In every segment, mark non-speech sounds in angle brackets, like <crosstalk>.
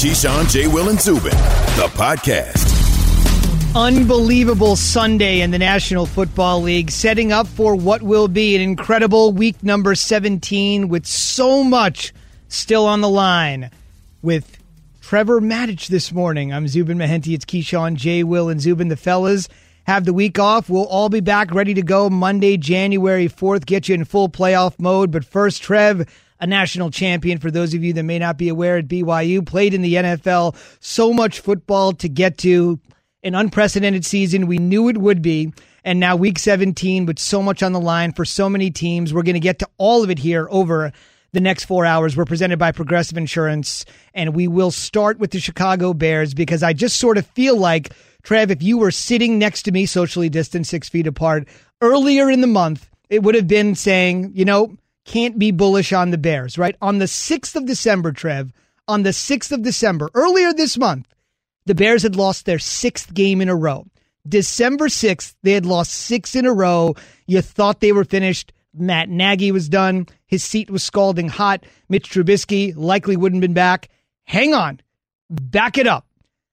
Keyshawn, J. Will, and Zubin, the podcast. Unbelievable Sunday in the National Football League, setting up for what will be an incredible week number 17 with so much still on the line. With Trevor Matich this morning, I'm Zubin Mehenti. It's Keyshawn, J. Will, and Zubin. The fellas have the week off. We'll all be back ready to go Monday, January 4th, get you in full playoff mode. But first, Trev, a national champion for those of you that may not be aware at BYU, played in the NFL. So much football to get to an unprecedented season. We knew it would be. And now week 17 with so much on the line for so many teams. We're going to get to all of it here over the next four hours. We're presented by Progressive Insurance. And we will start with the Chicago Bears because I just sort of feel like, Trev, if you were sitting next to me, socially distant, six feet apart, earlier in the month, it would have been saying, you know, can't be bullish on the Bears, right? On the 6th of December, Trev, on the 6th of December, earlier this month, the Bears had lost their sixth game in a row. December 6th, they had lost six in a row. You thought they were finished. Matt Nagy was done. His seat was scalding hot. Mitch Trubisky likely wouldn't have been back. Hang on. Back it up.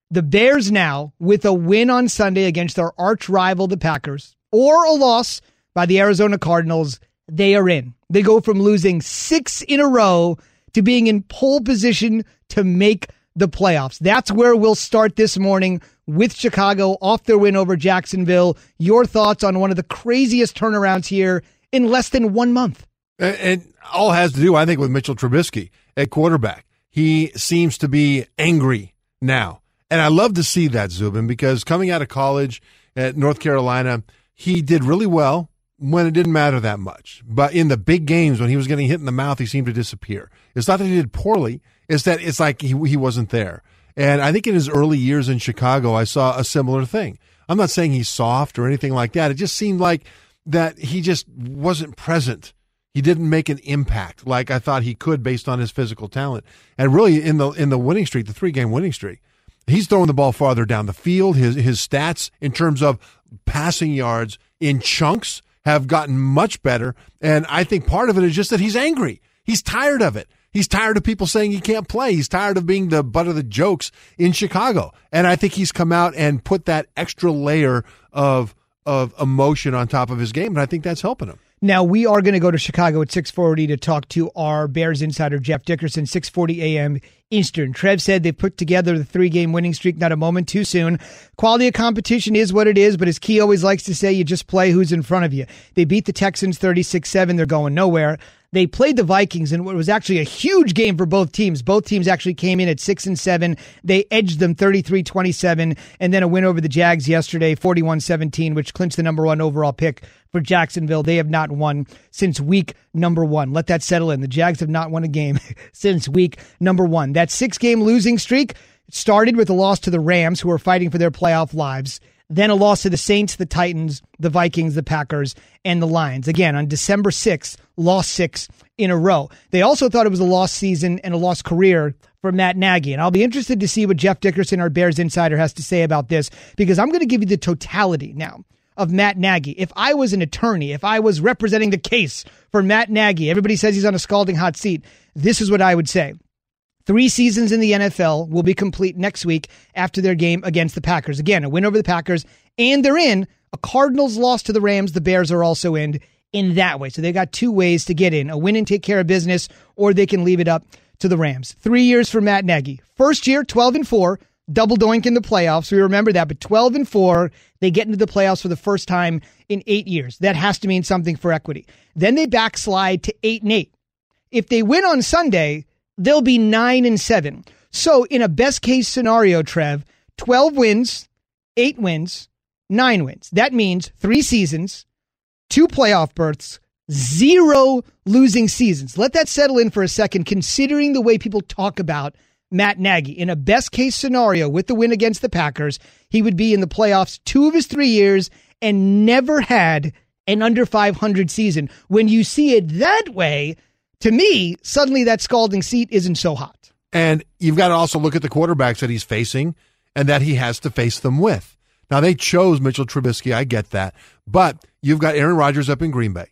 The Bears now, with a win on Sunday against their arch rival, the Packers, or a loss by the Arizona Cardinals, they are in. They go from losing six in a row to being in pole position to make the playoffs. That's where we'll start this morning with Chicago off their win over Jacksonville. Your thoughts on one of the craziest turnarounds here in less than one month? And all has to do, I think, with Mitchell Trubisky at quarterback. He seems to be angry now. And I love to see that, Zubin, because coming out of college at North Carolina, he did really well when it didn't matter that much. But in the big games, when he was getting hit in the mouth, he seemed to disappear. It's not that he did poorly it's that it's like he, he wasn't there. And I think in his early years in Chicago, I saw a similar thing. I'm not saying he's soft or anything like that. It just seemed like that he just wasn't present. He didn't make an impact like I thought he could based on his physical talent. And really in the in the winning streak, the three game winning streak, he's throwing the ball farther down the field. His his stats in terms of passing yards in chunks have gotten much better. And I think part of it is just that he's angry. He's tired of it. He's tired of people saying he can't play. He's tired of being the butt of the jokes in Chicago. And I think he's come out and put that extra layer of of emotion on top of his game, and I think that's helping him. Now we are going to go to Chicago at 6:40 to talk to our Bears insider Jeff Dickerson 6:40 a.m. Eastern. Trev said they've put together the three-game winning streak not a moment too soon. Quality of competition is what it is, but as Key always likes to say, you just play who's in front of you. They beat the Texans 36-7, they're going nowhere. They played the Vikings in what was actually a huge game for both teams. Both teams actually came in at 6 and 7. They edged them 33-27 and then a win over the Jags yesterday 41-17 which clinched the number 1 overall pick for Jacksonville. They have not won since week number 1. Let that settle in. The Jags have not won a game <laughs> since week number 1. That 6-game losing streak started with a loss to the Rams who are fighting for their playoff lives. Then a loss to the Saints, the Titans, the Vikings, the Packers, and the Lions. Again, on December 6th, lost six in a row. They also thought it was a lost season and a lost career for Matt Nagy. And I'll be interested to see what Jeff Dickerson, our Bears insider, has to say about this because I'm going to give you the totality now of Matt Nagy. If I was an attorney, if I was representing the case for Matt Nagy, everybody says he's on a scalding hot seat. This is what I would say. Three seasons in the NFL will be complete next week after their game against the Packers. Again, a win over the Packers, and they're in. A Cardinals loss to the Rams. The Bears are also in in that way. So they got two ways to get in a win and take care of business, or they can leave it up to the Rams. Three years for Matt Nagy. First year, 12 and 4, double doink in the playoffs. We remember that, but 12 and 4, they get into the playoffs for the first time in eight years. That has to mean something for equity. Then they backslide to 8 and 8. If they win on Sunday, they'll be nine and seven. So, in a best case scenario, Trev, 12 wins, eight wins, nine wins. That means three seasons, two playoff berths, zero losing seasons. Let that settle in for a second, considering the way people talk about Matt Nagy. In a best case scenario, with the win against the Packers, he would be in the playoffs two of his three years and never had an under 500 season. When you see it that way, to me, suddenly that scalding seat isn't so hot. And you've got to also look at the quarterbacks that he's facing and that he has to face them with. Now, they chose Mitchell Trubisky. I get that. But you've got Aaron Rodgers up in Green Bay,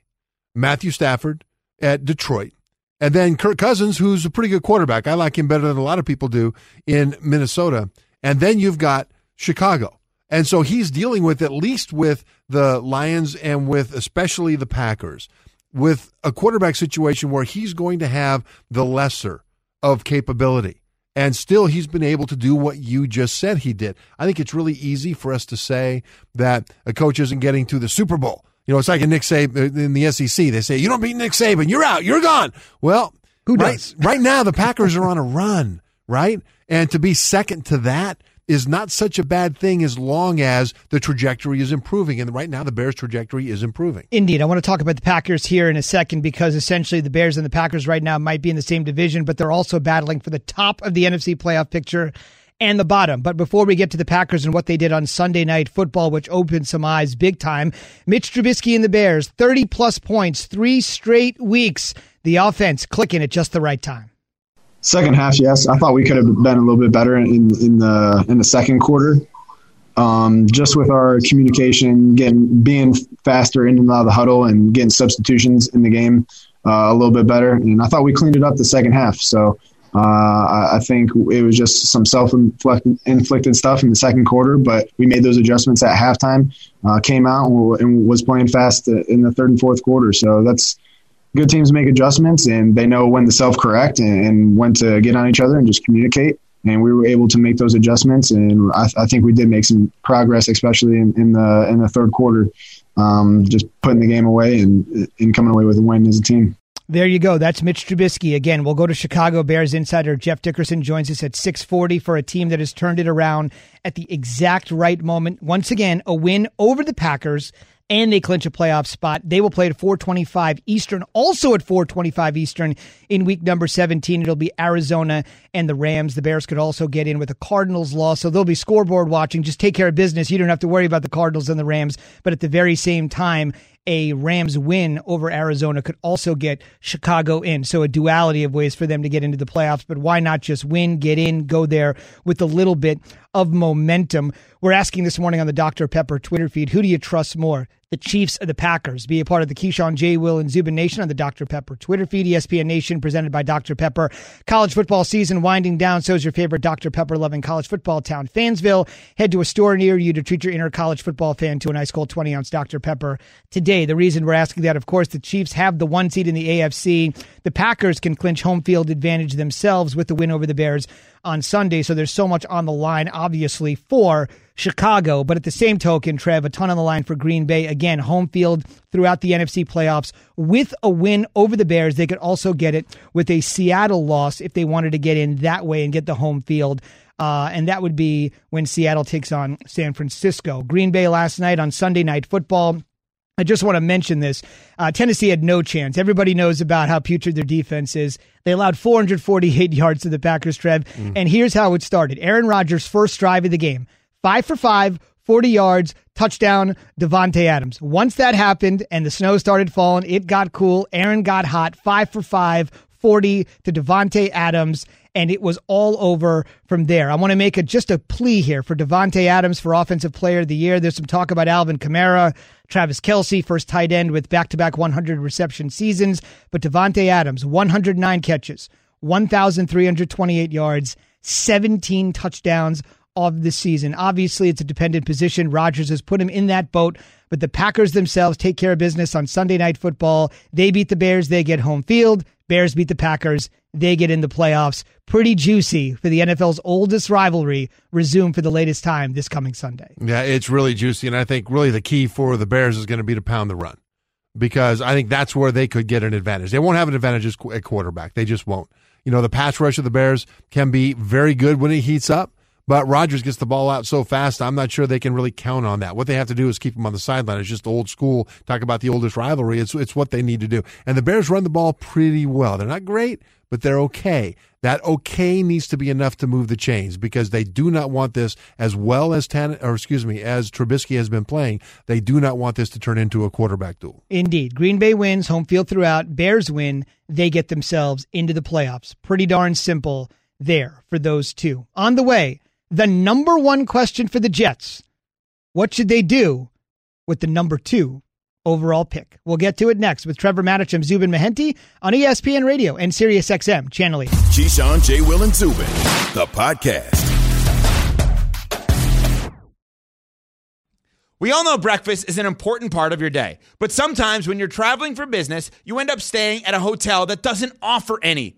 Matthew Stafford at Detroit, And then Kirk Cousins, who's a pretty good quarterback. I like him better than a lot of people do in Minnesota. And then you've got Chicago. And so he's dealing with at least with the Lions and with especially the Packers with a quarterback situation where he's going to have the lesser of capability. And still, he's been able to do what you just said he did. I think it's really easy for us to say that a coach isn't getting to the Super Bowl. You know, it's like a Nick Saban uh, in the SEC. They say, you don't beat Nick Saban, you're out, you're gone. Well, who does? Right, right now, the Packers are on a run, right? And to be second to that, is not such a bad thing as long as the trajectory is improving. And right now, the Bears' trajectory is improving. Indeed. I want to talk about the Packers here in a second because essentially the Bears and the Packers right now might be in the same division, but they're also battling for the top of the NFC playoff picture and the bottom. But before we get to the Packers and what they did on Sunday night football, which opened some eyes big time, Mitch Trubisky and the Bears, 30 plus points, three straight weeks. The offense clicking at just the right time. Second half, yes, I thought we could have been a little bit better in in the in the second quarter. Um, just with our communication, getting being faster in and out of the huddle, and getting substitutions in the game uh, a little bit better. And I thought we cleaned it up the second half. So uh, I, I, think it was just some self-inflicted stuff in the second quarter, but we made those adjustments at halftime. Uh, came out and, and was playing fast in the third and fourth quarter. So that's good teams make adjustments and they know when to self correct and, and, when to get on each other and just communicate. And we were able to make those adjustments, and I, I think we did make some progress, especially in, in the in the third quarter, um, just putting the game away and and coming away with a win as a team. There you go. That's Mitch Trubisky. Again, we'll go to Chicago Bears insider Jeff Dickerson joins us at 640 for a team that has turned it around at the exact right moment. Once again, a win over the Packers and they clinch a playoff spot. They will play at 425 Eastern, also at 425 Eastern in week number 17. It'll be Arizona and the Rams. The Bears could also get in with a Cardinals loss, so they'll be scoreboard watching. Just take care of business. You don't have to worry about the Cardinals and the Rams. But at the very same time, a Rams win over Arizona could also get Chicago in. So a duality of ways for them to get into the playoffs. But why not just win, get in, go there with a little bit of momentum? We're asking this morning on the Dr. Pepper Twitter feed who do you trust more? The Chiefs or the Packers? Be a part of the Keyshawn J. Will and Zubin Nation on the Dr. Pepper Twitter feed, ESPN Nation presented by Dr. Pepper. College football season winding down. So is your favorite Dr. Pepper loving college football town, Fansville. Head to a store near you to treat your inner college football fan to an ice cold 20 ounce Dr. Pepper today. The reason we're asking that, of course, the Chiefs have the one seed in the AFC. The Packers can clinch home field advantage themselves with the win over the Bears on Sunday. So there's so much on the line, obviously, for Chicago. But at the same token, Trev, a ton on the line for Green Bay. Again, home field throughout the NFC playoffs. With a win over the Bears, they could also get it with a Seattle loss if they wanted to get in that way and get the home field. Uh, and that would be when Seattle takes on San Francisco. Green Bay last night on Sunday Night Football I just want to mention this. Uh, Tennessee had no chance. Everybody knows about how putrid their defense is. They allowed 448 <laughs> yards to the Packers, Trev. Mm. And here's how it started Aaron Rodgers' first drive of the game five for five, 40 yards, touchdown, Davante Adams. Once that happened and the snow started falling, it got cool. Aaron got hot, five for five, 40 to Davante Adams and it was all over from there. I want to make a, just a plea here for Davante Adams for Offensive Player of the Year. There's some talk about Alvin Kamara, Travis Kelce, first tight end with back-to-back 100 reception seasons, but Davante Adams, 109 catches, 1,328 yards, 17 touchdowns of the season. Obviously, it's a dependent position. Rodgers has put him in that boat, but the Packers themselves take care of business on Sunday Night Football. They beat the Bears, they get home field. Bears beat the Packers, they get in the playoffs. Pretty juicy for the NFL's oldest rivalry resume for the latest time this coming Sunday. Yeah, it's really juicy. And I think really the key for the Bears is going to be to pound the run because I think that's where they could get an advantage. They won't have an advantage at quarterback. They just won't. You know, the pass rush of the Bears can be very good when it heats up. But Rodgers gets the ball out so fast, I'm not sure they can really count on that. What they have to do is keep him on the sideline. It's just old school. Talk about the oldest rivalry. It's it's what they need to do. And the Bears run the ball pretty well. They're not great, but they're okay. That okay needs to be enough to move the chains because they do not want this as well as Tan or excuse me as Trubisky has been playing. They do not want this to turn into a quarterback duel. Indeed, Green Bay wins home field throughout. Bears win. They get themselves into the playoffs. Pretty darn simple there for those two. On the way the number one question for the Jets what should they do with the number two overall pick. We'll get to it next with Trevor Matich and Zubin Mehenti on ESPN Radio and Sirius XM Channel 8. Keyshawn, J. Will, and Zubin, the podcast. We all know breakfast is an important part of your day, but sometimes when you're traveling for business, you end up staying at a hotel that doesn't offer any.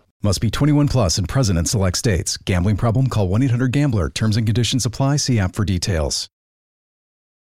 Must be 21 plus and present in select states. Gambling problem? Call 1 800 GAMBLER. Terms and conditions apply. See app for details.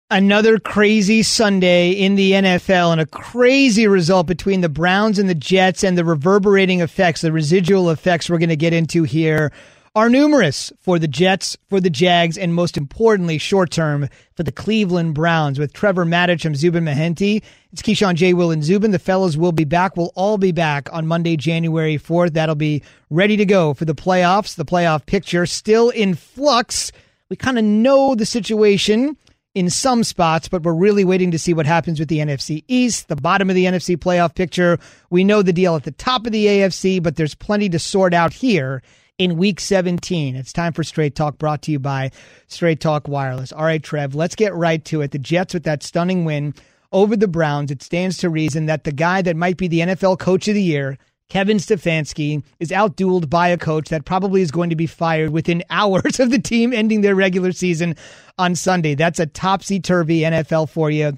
Another crazy Sunday in the NFL and a crazy result between the Browns and the Jets and the reverberating effects, the residual effects we're going to get into here are numerous for the Jets, for the Jags, and most importantly, short term for the Cleveland Browns. With Trevor Matich and Zubin Mehenti, it's Keyshawn J. Will and Zubin. The fellows will be back. We'll all be back on Monday, January 4th. That'll be ready to go for the playoffs. The playoff picture still in flux. We kind of know the situation in some spots, but we're really waiting to see what happens with the NFC East, the bottom of the NFC playoff picture. We know the deal at the top of the AFC, but there's plenty to sort out here in week 17. It's time for Straight Talk brought to you by Straight Talk Wireless. All right, Trev, let's get right to it. The Jets with that stunning win over the Browns. It stands to reason that the guy that might be the NFL coach of the year, Kevin Stefanski, is outdueled by a coach that probably is going to be fired within <laughs> hours of the team ending their regular season on Sunday. That's a topsy turvy NFL for you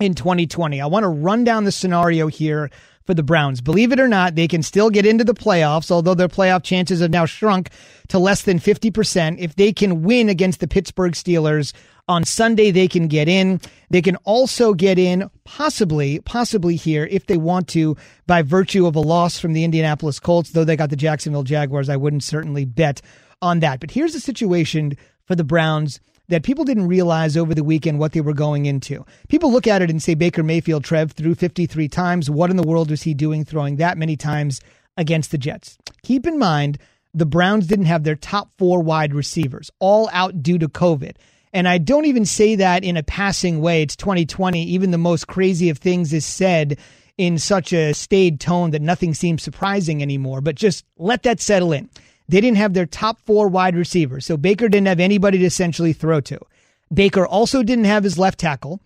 in 2020. I want to run down the scenario here for the Browns. Believe it or not, they can still get into the playoffs, although their playoff chances have now shrunk to less than 50%. If they can win against the Pittsburgh Steelers on Sunday, they can get in. They can also get in, possibly, possibly here, if they want to, by virtue of a loss from the Indianapolis Colts, though they got the Jacksonville Jaguars. I wouldn't certainly bet on that. But here's the situation for the Browns that people didn't realize over the weekend what they were going into. People look at it and say Baker Mayfield, Trev, threw 53 times. What in the world was he doing throwing that many times against the Jets? Keep in mind, the Browns didn't have their top four wide receivers, all out due to COVID. And I don't even say that in a passing way. It's 2020. Even the most crazy of things is said in such a staid tone that nothing seems surprising anymore. But just let that settle in. They didn't have their top four wide receivers. So Baker didn't have anybody to essentially throw to. Baker also didn't have his left tackle.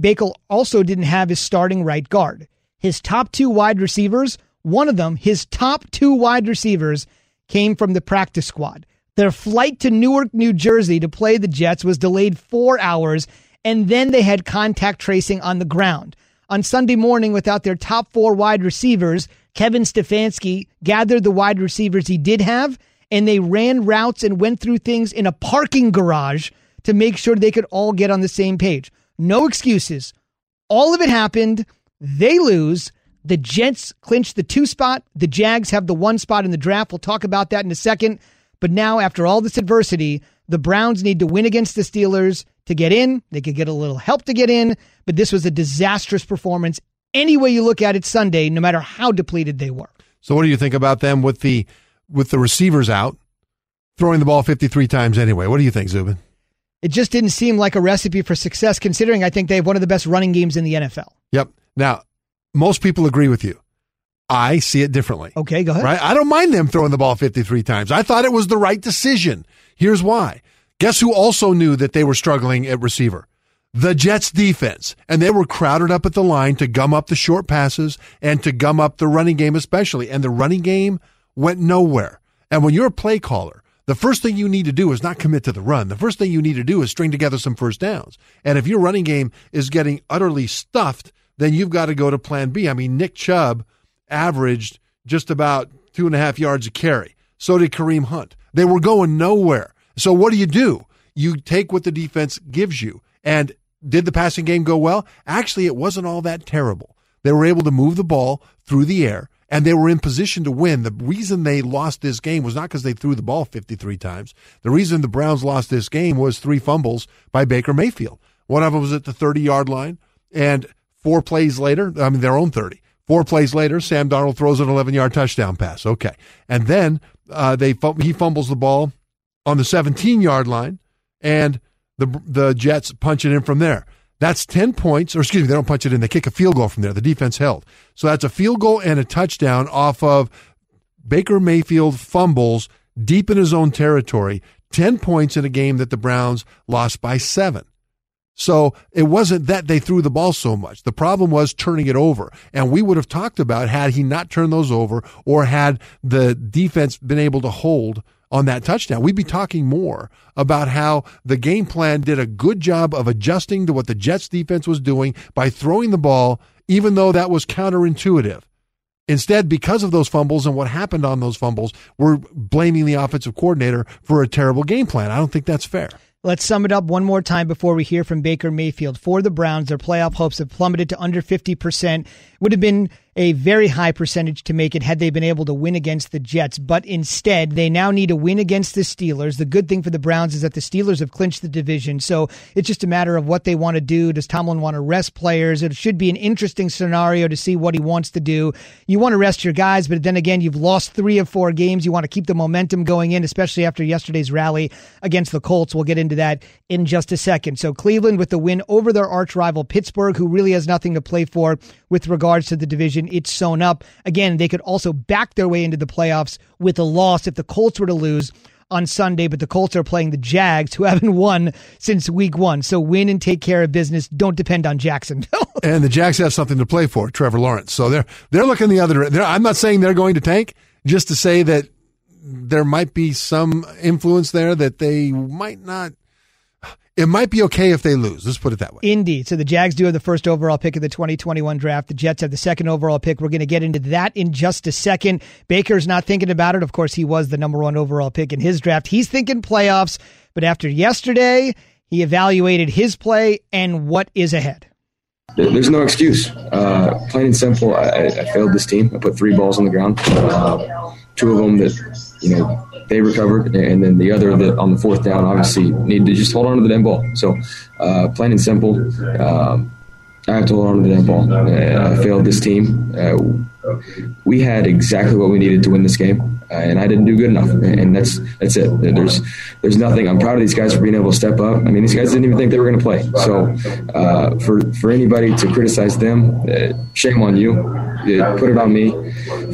Baker also didn't have his starting right guard. His top two wide receivers, one of them, his top two wide receivers, came from the practice squad. Their flight to Newark, New Jersey to play the Jets was delayed four hours, and then they had contact tracing on the ground. On Sunday morning, without their top four wide receivers, Kevin Stefanski gathered the wide receivers he did have, and they ran routes and went through things in a parking garage to make sure they could all get on the same page. No excuses. All of it happened. They lose. The Jets clinch the two spot. The Jags have the one spot in the draft. We'll talk about that in a second. But now, after all this adversity, the Browns need to win against the Steelers to get in. They could get a little help to get in, but this was a disastrous performance any way you look at it Sunday, no matter how depleted they were. So, what do you think about them with the with the receivers out, throwing the ball 53 times anyway? What do you think, Zubin? It just didn't seem like a recipe for success, considering I think they have one of the best running games in the NFL. Yep. Now, most people agree with you. I see it differently. Okay, go ahead. Right? I don't mind them throwing the ball 53 times. I thought it was the right decision. Here's why. Guess who also knew that they were struggling at receiver? The Jets defense, and they were crowded up at the line to gum up the short passes and to gum up the running game, especially. And the running game went nowhere. And when you're a play caller, the first thing you need to do is not commit to the run. The first thing you need to do is string together some first downs. And if your running game is getting utterly stuffed, then you've got to go to plan B. I mean, Nick Chubb averaged just about two and a half yards a carry. So did Kareem Hunt. They were going nowhere. So what do you do? You take what the defense gives you. And did the passing game go well? Actually, it wasn't all that terrible. They were able to move the ball through the air and they were in position to win. The reason they lost this game was not because they threw the ball 53 times. The reason the Browns lost this game was three fumbles by Baker Mayfield. One of them was at the 30 yard line, and four plays later, I mean, their own 30. Four plays later, Sam Darnold throws an 11 yard touchdown pass. Okay. And then uh, they he fumbles the ball on the 17 yard line, and the, the Jets punch it in from there. That's 10 points, or excuse me, they don't punch it in. They kick a field goal from there. The defense held. So that's a field goal and a touchdown off of Baker Mayfield fumbles deep in his own territory. 10 points in a game that the Browns lost by seven. So it wasn't that they threw the ball so much. The problem was turning it over. And we would have talked about had he not turned those over or had the defense been able to hold on that touchdown. We'd be talking more about how the game plan did a good job of adjusting to what the Jets defense was doing by throwing the ball, even though that was counterintuitive. Instead, because of those fumbles and what happened on those fumbles, we're blaming the offensive coordinator for a terrible game plan. I don't think that's fair. Let's sum it up one more time before we hear from Baker Mayfield. For the Browns, their playoff hopes have plummeted to under 50%. Would have been a very high percentage to make it had they been able to win against the Jets. But instead, they now need a win against the Steelers. The good thing for the Browns is that the Steelers have clinched the division. So it's just a matter of what they want to do. Does Tomlin want to rest players? It should be an interesting scenario to see what he wants to do. You want to rest your guys, but then again, you've lost three of four games. You want to keep the momentum going in, especially after yesterday's rally against the Colts. We'll get into that in just a second. So Cleveland with the win over their arch rival Pittsburgh, who really has nothing to play for with regards to the division. It's sewn up. Again, they could also back their way into the playoffs with a loss if the Colts were to lose on Sunday, but the Colts are playing the Jags, who <laughs> haven't won since week one. So win and take care of business. Don't depend on Jacksonville. <laughs> and the Jags have something to play for, Trevor Lawrence. So they're they're looking the other. direction. I'm not saying they're going to tank, just to say that there might be some influence there that they might not it might be okay if they lose. Let's put it that way. Indeed. So the Jags do have the first overall pick of the 2021 draft. The Jets have the second overall pick. We're going to get into that in just a second. Baker's not thinking about it. Of course, he was the number one overall pick in his draft. He's thinking playoffs. But after yesterday, he evaluated his play and what is ahead. There's no excuse. Uh, plain and simple, I, I, failed this team. I put three balls on the ground. Uh, two of them that, you know, they recovered, and then the other that on the fourth down obviously needed to just hold on to the damn ball. So, uh, plain and simple, um, I have to hold on to the damn ball. Uh, I failed this team. Uh, we had exactly what we needed to win this game, uh, and I didn't do good enough. And that's that's it. There's there's nothing. I'm proud of these guys for being able to step up. I mean, these guys didn't even think they were going to play. So uh, for for anybody to criticize them, uh, shame on you. put it on me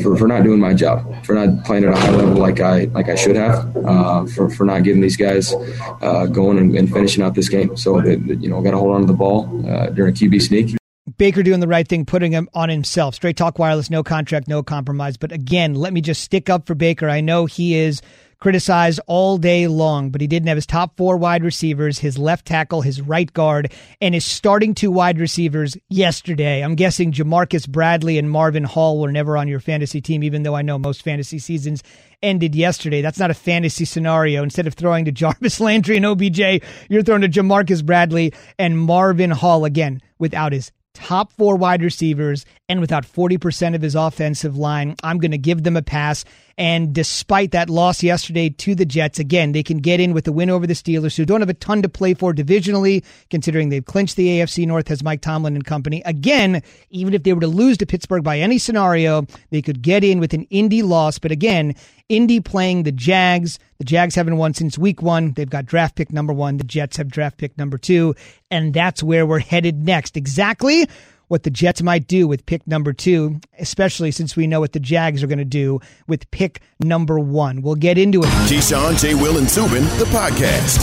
for, for not doing my job, for not playing at a high level like I like I should have, uh, for for not getting these guys uh, going and, and, finishing out this game. So that, you know, got to hold on to the ball uh, during a QB sneak. Baker doing the right thing, putting him on himself. Straight talk wireless, no contract, no compromise. But again, let me just stick up for Baker. I know he is criticized all day long, but he didn't have his top four wide receivers, his left tackle, his right guard, and his starting two wide receivers yesterday. I'm guessing Ja'Marcus Bradley and Marvin Hall were never on your fantasy team, even though I know most fantasy seasons ended yesterday. That's not a fantasy scenario. Instead of throwing to <laughs> Jarvis Landry and OBJ, you're throwing to Ja'Marcus Bradley and Marvin Hall again without his top four wide receivers and without 40% of his offensive line, I'm going to give them a pass. And despite that loss yesterday to the Jets, again, they can get in with the win over the Steelers, who don't have a ton to play for divisionally, considering they've clinched the AFC North as Mike Tomlin and company. Again, even if they were to lose to Pittsburgh by any scenario, they could get in with an Indy loss. But again, Indy playing the Jags. The Jags haven't won since week one. They've got draft pick number one. The Jets have draft pick number two. And that's where we're headed next. Exactly what the Jets might do with pick number two, especially since we know what the Jags are going to do with pick number one. We'll get into it. Keyshawn, J. Will, and Zubin, the podcast.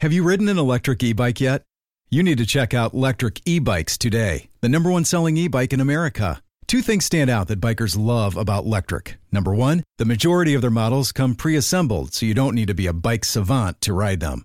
Have you ridden an electric e bike yet? You need to check out Lectric E Bikes today, the number one selling e bike in America. Two things stand out that bikers love about Lectric. Number one, the majority of their models come pre assembled, so you don't need to be a bike savant to ride them.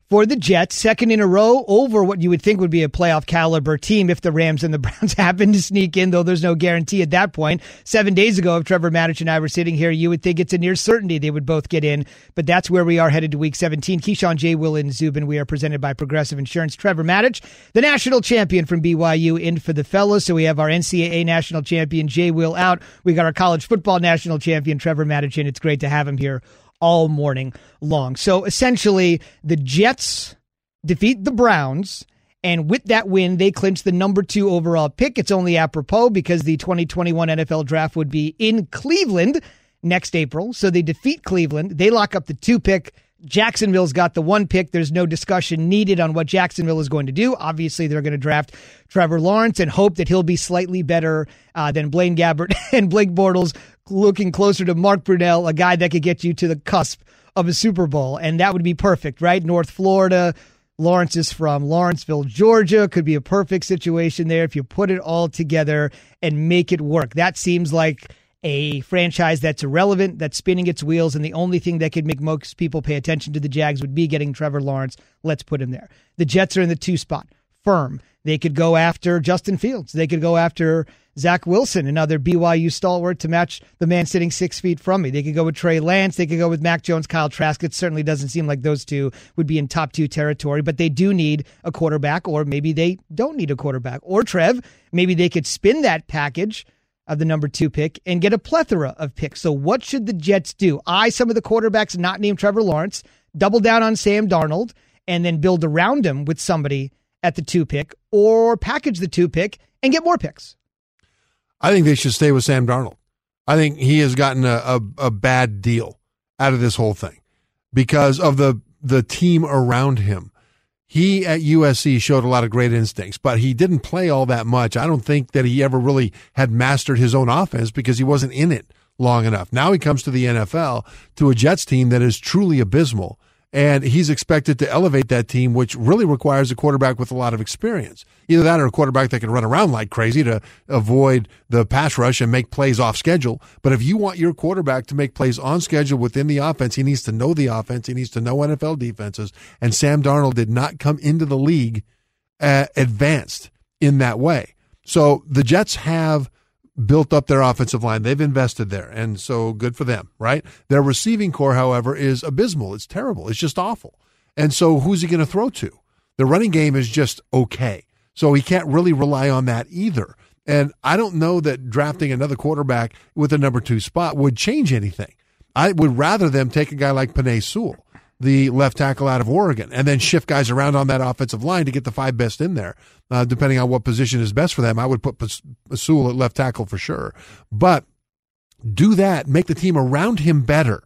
for the Jets, second in a row over what you would think would be a playoff caliber team if the Rams and the <laughs> Browns happen to sneak in, though there's no guarantee at that point. Seven days ago, if Trevor Matich and I were sitting here, you would think it's a near certainty they would both get in, but that's where we are headed to week 17. Keyshawn J. Will and Zubin, we are presented by Progressive Insurance. Trevor Matich, the national champion from BYU, in for the fellows. So we have our NCAA national champion, Jay Will, out. We got our college football national champion, Trevor Matich, and it's great to have him here all morning long. So essentially, the Jets defeat the Browns. And with that win, they clinch the number two overall pick. It's only apropos because the 2021 NFL draft would be in Cleveland next April. So they defeat Cleveland. They lock up the two pick. Jacksonville's got the one pick. There's no discussion needed on what Jacksonville is going to do. Obviously, they're going to draft Trevor Lawrence and hope that he'll be slightly better uh, than Blaine Gabbert <laughs> and Blake Bortles, looking closer to Mark Brunell, a guy that could get you to the cusp of a Super Bowl. And that would be perfect, right? North Florida. Lawrence is from Lawrenceville, Georgia. Could be a perfect situation there if you put it all together and make it work. That seems like a franchise that's irrelevant, that's spinning its wheels, and the only thing that could make most people pay attention to the Jags would be getting Trevor Lawrence. Let's put him there. The Jets are in the two spot, firm. They could go after Justin Fields. They could go after Zach Wilson, another BYU stalwart to match the man sitting six feet from me. They could go with Trey Lance. They could go with Mac Jones, Kyle Trask. It certainly doesn't seem like those two would be in top two territory, but they do need a quarterback, or maybe they don't need a quarterback. Or Trev, maybe they could spin that package of the number two pick and get a plethora of picks. So, what should the Jets do? I some of the quarterbacks not named Trevor Lawrence, double down on Sam Darnold, and then build around him with somebody at the two pick, or package the two pick and get more picks. I think they should stay with Sam Darnold. I think he has gotten a, a, a bad deal out of this whole thing because of the the team around him. He at USC showed a lot of great instincts, but he didn't play all that much. I don't think that he ever really had mastered his own offense because he wasn't in it long enough. Now he comes to the NFL to a Jets team that is truly abysmal and he's expected to elevate that team, which really requires a quarterback with a lot of experience. Either that or a quarterback that can run around like crazy to avoid the pass rush and make plays off schedule. But if you want your quarterback to make plays on schedule within the offense, he needs to know the offense. He needs to know NFL defenses. And Sam Darnold did not come into the league uh, advanced in that way. So the Jets have built up their offensive line. They've invested there, and so good for them, right? Their receiving corps, however, is abysmal. It's terrible. It's just awful. And so who's he going to throw to? The running game is just okay. So he can't really rely on that either. And I don't know that drafting another quarterback with a number two spot would change anything. I would rather them take a guy like Penei Sewell the left tackle out of Oregon, and then shift guys around on that offensive line to get the five best in there, uh, depending on what position is best for them. I would put Sewell at left tackle for sure, but do that, make the team around him better,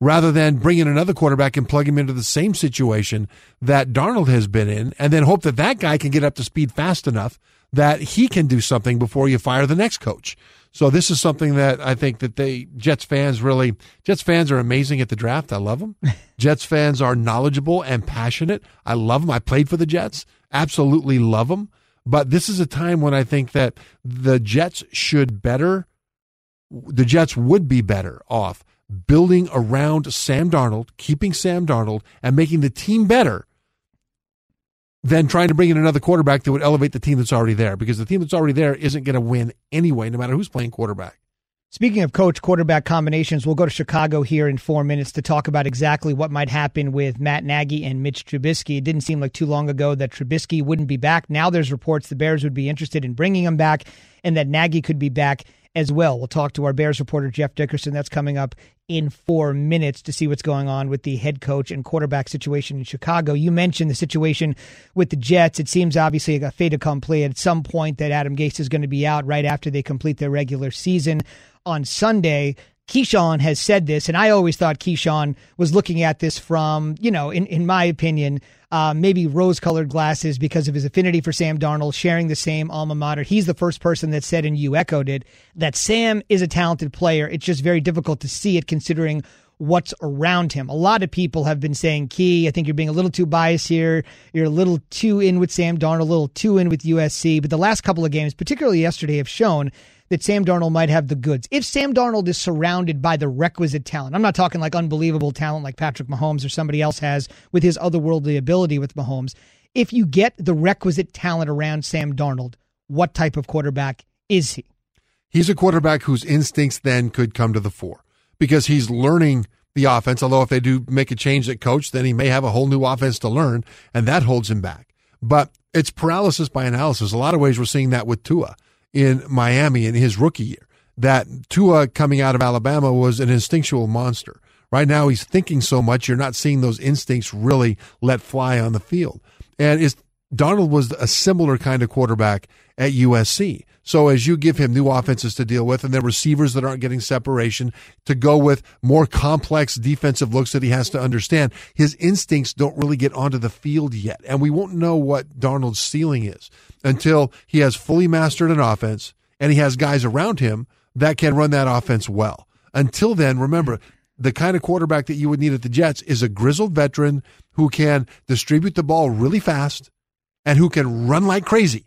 rather than bring in another quarterback and plug him into the same situation that Darnold has been in, and then hope that that guy can get up to speed fast enough that he can do something before you fire the next coach. So this is something that I think that they Jets fans really Jets fans are amazing at the draft. I love them. <laughs> Jets fans are knowledgeable and passionate. I love them. I played for the Jets. Absolutely love them. But this is a time when I think that the Jets should better the Jets would be better off building around Sam Darnold, keeping Sam Darnold and making the team better than trying to bring in another quarterback that would elevate the team that's already there because the team that's already there isn't going to win anyway, no matter who's playing quarterback. Speaking of coach quarterback combinations, we'll go to Chicago here in four minutes to talk about exactly what might happen with Matt Nagy and Mitch Trubisky. It didn't seem like too long ago that Trubisky wouldn't be back. Now there's reports the Bears would be interested in bringing him back and that Nagy could be back as well. We'll talk to our Bears reporter, Jeff Dickerson. That's coming up in four minutes to see what's going on with the head coach and quarterback situation in Chicago. You mentioned the situation with the Jets. It seems obviously a fait accompli at some point that Adam Gase is going to be out right after they complete their regular season on Sunday. Keyshawn has said this, and I always thought Keyshawn was looking at this from, you know, in, in my opinion, uh, maybe rose colored glasses because of his affinity for Sam Darnold, sharing the same alma mater. He's the first person that said, and you echoed it, that Sam is a talented player. It's just very difficult to see it considering what's around him. A lot of people have been saying, Key, I think you're being a little too biased here. You're a little too in with Sam Darnold, a little too in with USC. But the last couple of games, particularly yesterday, have shown that Sam Darnold might have the goods. If Sam Darnold is surrounded by the requisite talent, I'm not talking like unbelievable talent like Patrick Mahomes or somebody else has with his otherworldly ability with Mahomes. If you get the requisite talent around Sam Darnold, what type of quarterback is he? He's a quarterback whose instincts then could come to the fore because he's learning the offense. Although if they do make a change at coach, then he may have a whole new offense to learn, and that holds him back. But it's paralysis by analysis. A lot of ways we're seeing that with Tua in Miami in his rookie year. That Tua coming out of Alabama was an instinctual monster. Right now, he's thinking so much, you're not seeing those instincts really let fly on the field. And is Darnold was a similar kind of quarterback at USC. So as you give him new offenses to deal with and then receivers that aren't getting separation to go with more complex defensive looks that he has to understand, his instincts don't really get onto the field yet. And we won't know what Darnold's ceiling is until he has fully mastered an offense and he has guys around him that can run that offense well. Until then, remember, the kind of quarterback that you would need at the Jets is a grizzled veteran who can distribute the ball really fast and who can run like crazy.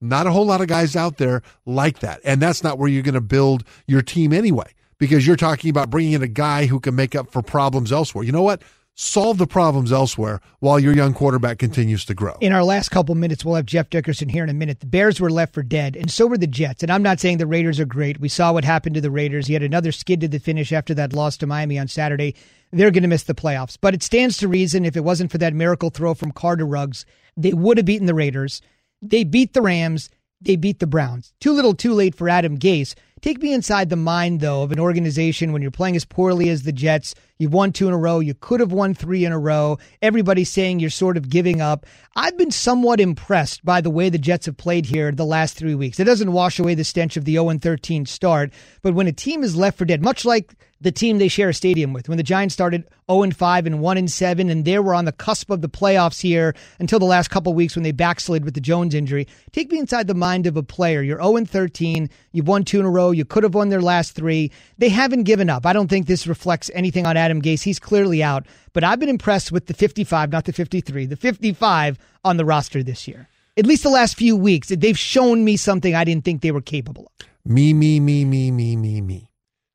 Not a whole lot of guys out there like that. And that's not where you're going to build your team anyway, because you're talking about bringing in a guy who can make up for problems elsewhere. You know what? Solve the problems elsewhere while your young quarterback continues to grow. In our last couple minutes, we'll have Jeff Dickerson here in a minute. The Bears were left for dead, and so were the Jets. And I'm not saying the Raiders are great. We saw what happened to the Raiders. Had another skid to the finish after that loss to Miami on Saturday. They're going to miss the playoffs. But it stands to reason if it wasn't for that miracle throw from Carr to Ruggs, they would have beaten the Raiders. They beat the Rams. They beat the Browns. Too little, too late for Adam Gase. Take me inside the mind, though, of an organization when you're playing as poorly as the Jets. You've won two in a row. You could have won three in a row. Everybody's saying you're sort of giving up. I've been somewhat impressed by the way the Jets have played here the last three weeks. It doesn't wash away the stench of the 0 13 start, but when a team is left for dead, much like the team they share a stadium with. When the Giants started 0 5 and 1 7, and they were on the cusp of the playoffs here until the last couple weeks when they backslid with the Jones injury. Take me inside the mind of a player. You're 0 13. You've won two in a row. You could have won their last three. They haven't given up. I don't think this reflects anything on Adam Gase. He's clearly out. But I've been impressed with the 55, not the 53, the 55 on the roster this year. At least the last few weeks, they've shown me something I didn't think they were capable of. Me, me, me, me, me, me, me.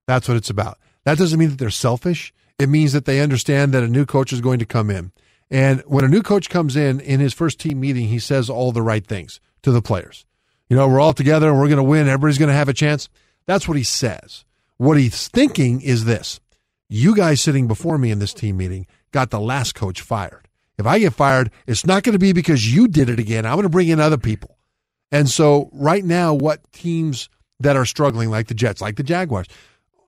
That's what it's about. That doesn't mean that they're selfish. It means that they understand that a new coach is going to come in. And when a new coach comes in, in his first team meeting, he says all the right things to the players. You know, we're all together and we're going to win. Everybody's going to have a chance. That's what he says. What he's thinking is this you guys sitting before me in this team meeting got the last coach fired. If I get fired, it's not going to be because you did it again. I'm going to bring in other people. And so, right now, what teams that are struggling, like the Jets, like the Jaguars,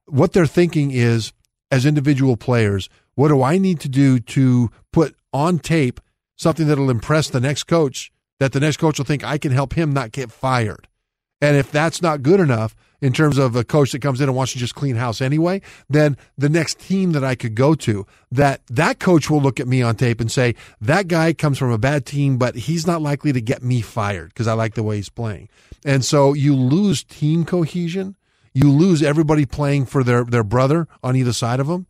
what they're thinking is as individual players, what do I need to do to put on tape something that'll impress the next coach that the next coach will think I can help him not get fired? And if that's not good enough in terms of a coach that comes in and wants to just clean house anyway, then the next team that I could go to, that that coach will look at me on tape and say, that guy comes from a bad team, but he's not likely to get me fired because I like the way he's playing. And so you lose team cohesion you lose everybody playing for their, their brother on either side of them,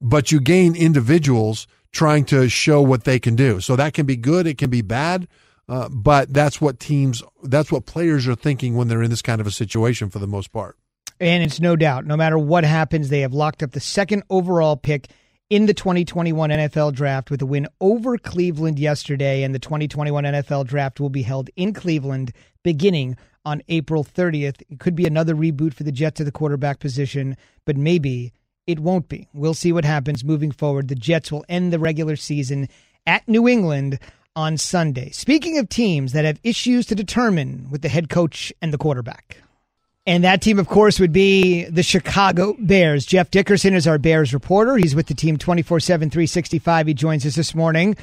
but you gain individuals trying to show what they can do. So that can be good, it can be bad, uh, but that's what teams, that's what players are thinking when they're in this kind of a situation for the most part. And it's no doubt, no matter what happens, they have locked up the second overall pick in the 2021 NFL draft with a win over Cleveland yesterday. And the 2021 NFL draft will be held in Cleveland beginning on April 30th. It could be another reboot for the Jets at the quarterback position, but maybe it won't be. We'll see what happens moving forward. The Jets will end the regular season at New England on Sunday. Speaking of teams that have issues to determine with the head coach and the quarterback. And that team, of course, would be the Chicago Bears. Jeff Dickerson is our Bears reporter. He's with the team 24 7, 365. He joins us this morning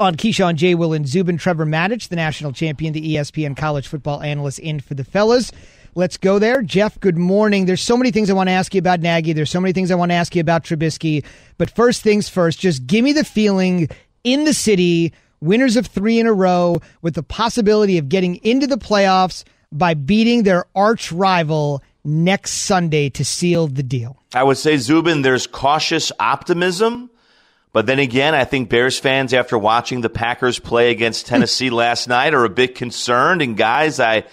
on Keyshawn J. Will and Zubin. Trevor Matich, the national champion, the ESPN college football analyst, in for the fellas. Let's go there. Jeff, good morning. There's so many things I want to ask you about Nagy. There's so many things I want to ask you about Trubisky. But first things first, just give me the feeling in the city, winners of three in a row, with the possibility of getting into the playoffs by beating their arch rival next Sunday to seal the deal? I would say, Zubin, there's cautious optimism. But then again, I think Bears fans, after watching the Packers play against <laughs> Tennessee last night, are a bit concerned. And guys, I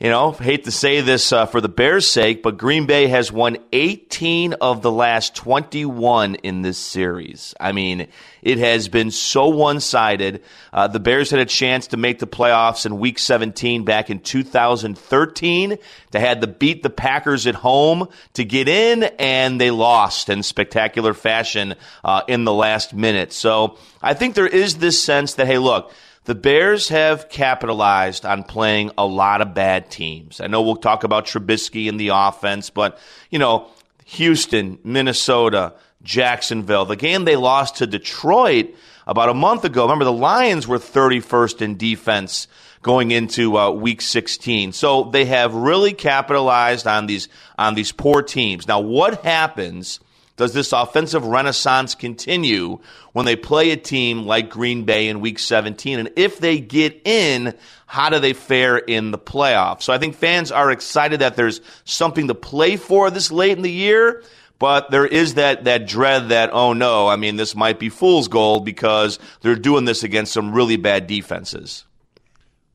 you know, hate to say this uh, for the Bears' sake, but Green Bay has won 18 of the last 21 in this series. I mean, it has been so one sided. Uh, the Bears had a chance to make the playoffs in Week 17 back in 2013. They had to beat the Packers at home to get in, and they lost in spectacular fashion uh, in the last minute. So I think there is this sense that, hey, look, the Bears have capitalized on playing a lot of bad teams. I know we'll talk about Trubisky and the offense, but, you know, Houston, Minnesota, Jacksonville, the game they lost to Detroit about a month ago. Remember, the Lions were 31st in defense going into uh, week 16. So they have really capitalized on these on these poor teams. Now, what happens does this offensive renaissance continue when they play a team like Green Bay in week 17? And if they get in, how do they fare in the playoffs? So I think fans are excited that there's something to play for this late in the year. But there is that, that dread that, oh no, I mean, this might be fool's gold because they're doing this against some really bad defenses.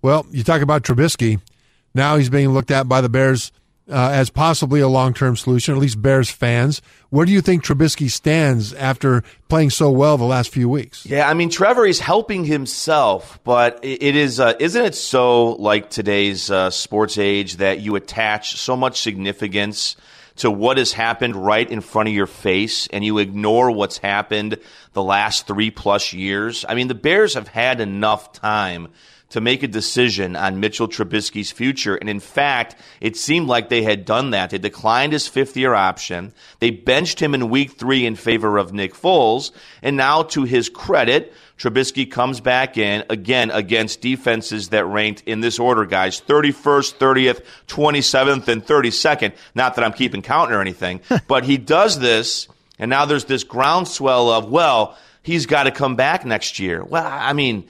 Well, you talk about Trubisky. Now he's being looked at by the Bears uh, as possibly a long term solution, at least Bears fans. Where do you think Trubisky stands after playing so well the last few weeks? Yeah, I mean, Trevor is helping himself, but it is, uh, isn't it so like today's uh, sports age that you attach so much significance to what has happened right in front of your face and you ignore what's happened the last three plus years? I mean, the Bears have had enough time to make a decision on Mitchell Trubisky's future. And in fact, it seemed like they had done that. They declined his fifth year option. They benched him in week three in favor of Nick Foles. And now, to his credit, Trubisky comes back in again against defenses that ranked in this order, guys 31st, 30th, 27th, and 32nd. Not that I'm keeping count or anything, <laughs> but he does this. And now there's this groundswell of, well, he's got to come back next year. Well, I mean,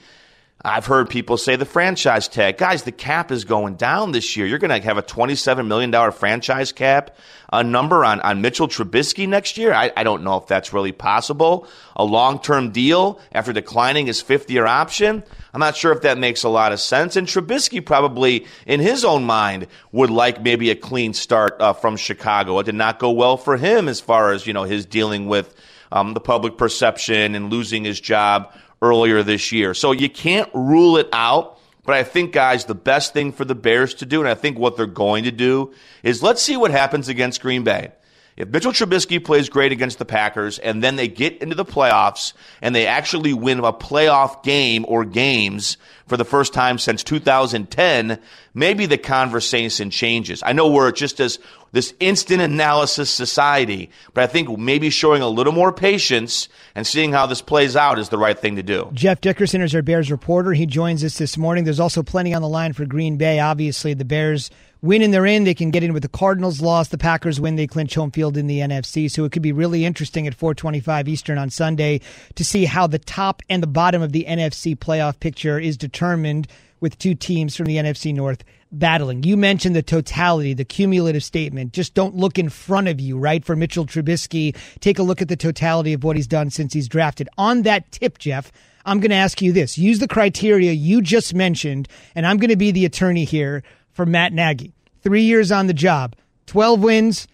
I've heard people say the franchise tag. Guys, the cap is going down this year. You're going to have a $27 million franchise cap a number on, on Mitchell Trubisky next year. I, I don't know if that's really possible. A long term deal after declining his fifth year option. I'm not sure if that makes a lot of sense. And Trubisky probably, in his own mind, would like maybe a clean start uh, from Chicago. It did not go well for him as far as, you know, his dealing with um, the public perception and losing his job earlier this year. So you can't rule it out. But I think, guys, the best thing for the Bears to do, and I think what they're going to do, is let's see what happens against Green Bay. If Mitchell Trubisky plays great against the Packers and then they get into the playoffs and they actually win a playoff game or games for the first time since 2010, maybe the conversation changes. I know we're just as this instant analysis society, but I think maybe showing a little more patience and seeing how this plays out is the right thing to do. Jeff Dickerson is our Bears reporter. He joins us this morning. There's also plenty on the line for Green Bay. Obviously, the Bears win and they're in. They can get in with the Cardinals loss. The Packers win. They clinch home field in the NFC. So it could be really interesting at 425 Eastern on Sunday to see how the top and the bottom of the NFC playoff picture is determined with two teams from the NFC North battling. You mentioned the totality, the cumulative statement. Just don't look in front of you, right? For Mitchell Trubisky, take a look at the totality of what he's done since he's drafted. On that tip, Jeff, I'm going to ask you this. Use the criteria you just mentioned, and I'm going to be the attorney here for Matt Nagy. Three years on the job, 12 wins,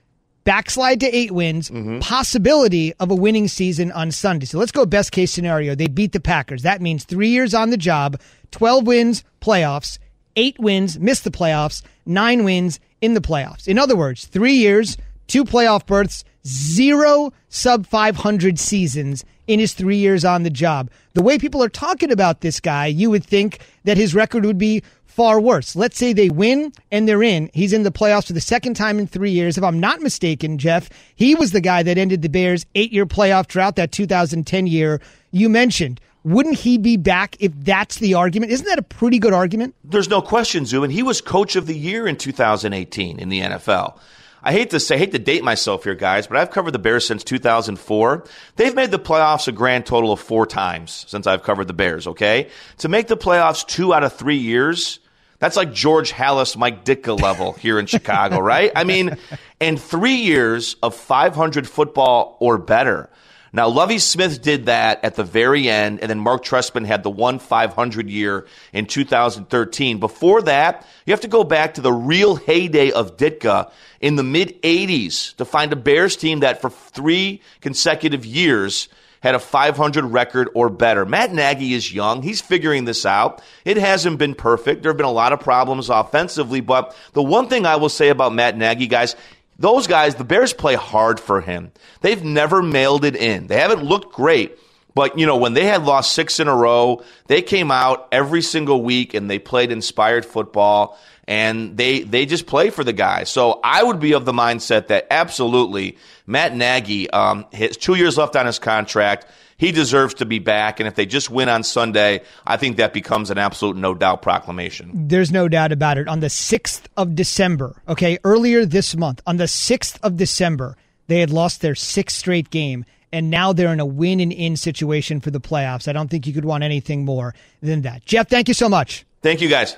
backslide to eight wins, mm-hmm. possibility of a winning season on Sunday. So let's go best case scenario. They beat the Packers. That means three years on the job, 12 wins, playoffs, eight wins, missed the playoffs, nine wins in the playoffs. In other words, three years, two playoff berths, zero sub 500 seasons in his three years on the job. The way people are talking about this guy, you would think that his record would be far worse. Let's say they win and they're in. He's in the playoffs for the second time in three years. If I'm not mistaken, Jeff, he was the guy that ended the Bears' eight year playoff drought, that 2010 year you mentioned. Wouldn't he be back if that's the argument? Isn't that a pretty good argument? There's no question, Zubin. He was coach of the year in 2018 in the NFL. I hate to say, I hate to date myself here, guys, but I've covered the Bears since 2004. They've made the playoffs a grand total of four times since I've covered the Bears, okay? To make the playoffs two out of three years, that's like George Halas, Mike Ditka level <laughs> here in Chicago, right? I mean, in three years of 500 football or better. Now, Lovie Smith did that at the very end, and then Mark Trestman had the one 500 year in 2013. Before that, you have to go back to the real heyday of Ditka in the mid 80s to find a Bears team that for three consecutive years had a 500 record or better. Matt Nagy is young. He's figuring this out. It hasn't been perfect. There have been a lot of problems offensively, but the one thing I will say about Matt Nagy, guys, those guys, the Bears play hard for him. They've never mailed it in. They haven't looked great. But, you know, when they had lost six in a row, they came out every single week and they played inspired football and they, they just play for the guy. So I would be of the mindset that absolutely Matt Nagy, um, has two years left on his contract. He deserves to be back. And if they just win on Sunday, I think that becomes an absolute no doubt proclamation. There's no doubt about it. On the 6th of December, okay, earlier this month, on the 6th of December, they had lost their sixth straight game. And now they're in a win and in situation for the playoffs. I don't think you could want anything more than that. Jeff, thank you so much. Thank you, guys.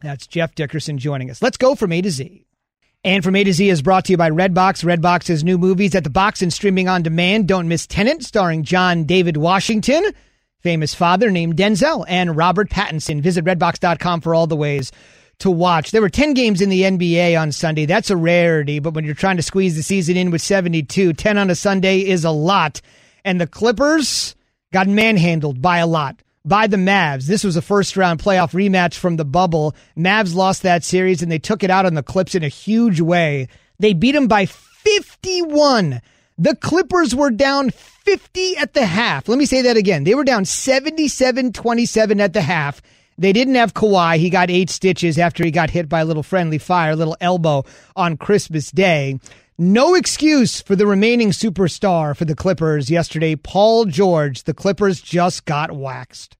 That's Jeff Dickerson joining us. Let's go from A to Z. And from A to Z is brought to you by Redbox. Redbox has new movies at the box and streaming on demand. Don't miss Tenet, starring John David Washington, famous father named Denzel, and Robert Pattinson. Visit redbox.com for all the ways to watch. There were 10 games in the NBA on Sunday. That's a rarity, but when you're trying to squeeze the season in with 72, 10 on a Sunday is a lot. And the Clippers got manhandled by a lot by the Mavs. This was a first round playoff rematch from the bubble. Mavs lost that series and they took it out on the Clips in a huge way. They beat them by 51. The Clippers were down 50 at the half. Let me say that again. They were down 77 27 at the half. They didn't have Kawhi. He got eight stitches after he got hit by a little friendly fire, a little elbow on Christmas Day. No excuse for the remaining superstar for the Clippers yesterday, Paul George. The Clippers just got waxed.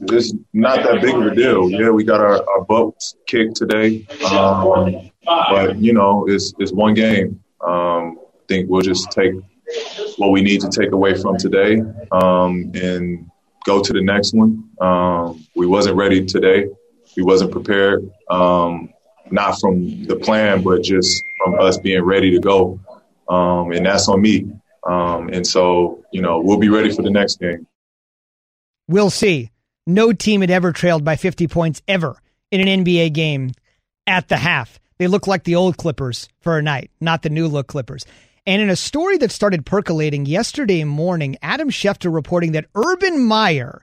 It's not that big of a deal. Yeah, we got our, our butts kicked today, um, but you know, it's it's one game. Um, I think we'll just take what we need to take away from today um, and go to the next one. Um, we wasn't ready today. We wasn't prepared. Um, not from the plan, but just from us being ready to go. Um, and that's on me. Um, and so, you know, we'll be ready for the next game. We'll see. No team had ever trailed by 50 points ever in an NBA game at the half. They look like the old Clippers for a night, not the new look Clippers. And in a story that started percolating yesterday morning, Adam Schefter reporting that Urban Meyer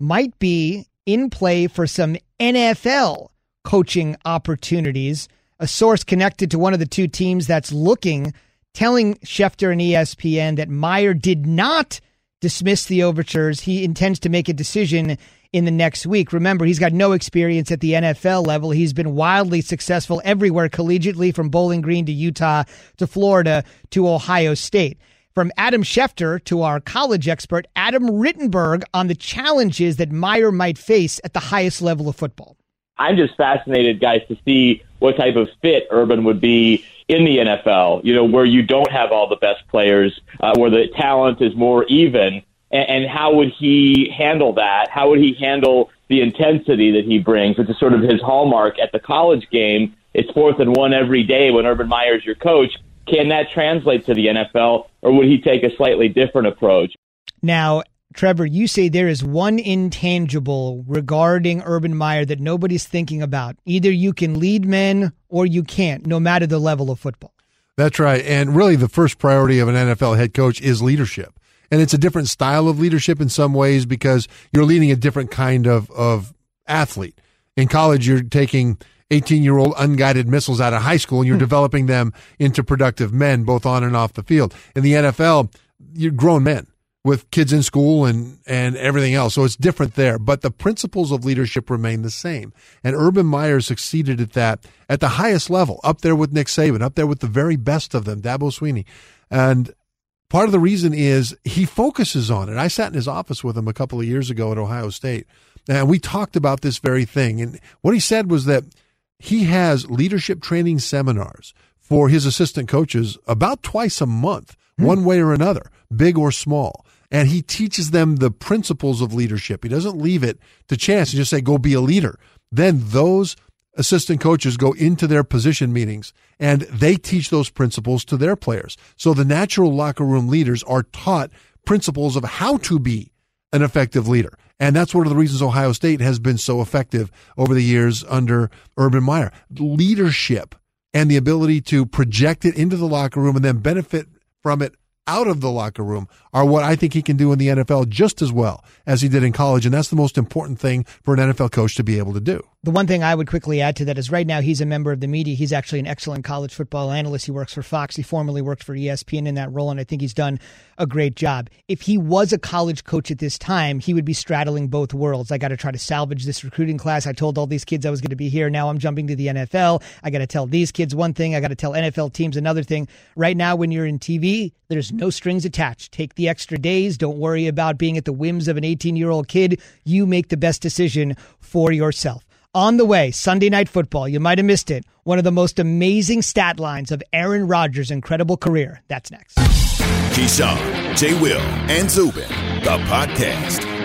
might be in play for some NFL coaching opportunities. A source connected to one of the two teams that's looking, telling Schefter and ESPN that Meyer did not dismiss the overtures. He intends to make a decision in the next week. Remember, he's got no experience at the NFL level. He's been wildly successful everywhere collegiately, from Bowling Green to Utah to Florida to Ohio State. From Adam Schefter to our college expert, Adam Rittenberg, on the challenges that Meyer might face at the highest level of football. I'm just fascinated, guys, to see what type of fit Urban would be in the NFL. You know, where you don't have all the best players, uh, where the talent is more even, and, and how would he handle that? How would he handle the intensity that he brings, which is sort of his hallmark at the college game? It's fourth and one every day when Urban Meyer's your coach. Can that translate to the NFL, or would he take a slightly different approach? Now, Trevor, you say there is one intangible regarding Urban Meyer that nobody's thinking about. Either you can lead men or you can't, no matter the level of football. That's right. And really, the first priority of an NFL head coach is leadership. And it's a different style of leadership in some ways because you're leading a different kind of, of athlete. In college, you're taking 18 year old unguided missiles out of high school and you're hmm. developing them into productive men, both on and off the field. In the NFL, you're grown men with kids in school and, and everything else. So it's different there, but the principles of leadership remain the same. And Urban Meyer succeeded at that at the highest level, up there with Nick Saban, up there with the very best of them, Dabo Swinney. And part of the reason is he focuses on it. I sat in his office with him a couple of years ago at Ohio State, and we talked about this very thing. And what he said was that he has leadership training seminars for his assistant coaches about twice a month, hmm. one way or another, big or small. And he teaches them the principles of leadership. He doesn't leave it to chance and just say, go be a leader. Then those assistant coaches go into their position meetings and they teach those principles to their players. So the natural locker room leaders are taught principles of how to be an effective leader. And that's one of the reasons Ohio State has been so effective over the years under Urban Meyer. Leadership and the ability to project it into the locker room and then benefit from it out of the locker room are what I think he can do in the NFL just as well as he did in college. And that's the most important thing for an NFL coach to be able to do. The one thing I would quickly add to that is right now he's a member of the media. He's actually an excellent college football analyst. He works for Fox. He formerly worked for ESPN in that role, and I think he's done a great job. If he was a college coach at this time, he would be straddling both worlds. I got to try to salvage this recruiting class. I told all these kids I was going to be here. Now I'm jumping to the NFL. I got to tell these kids one thing. I got to tell NFL teams another thing. Right now, when you're in TV, there's no strings attached. Take the extra days. Don't worry about being at the whims of an 18 year old kid. You make the best decision for yourself. On the way, Sunday Night Football. You might have missed it. One of the most amazing stat lines of Aaron Rodgers' incredible career. That's next. Keyshawn, J. Will, and Zubin, the podcast.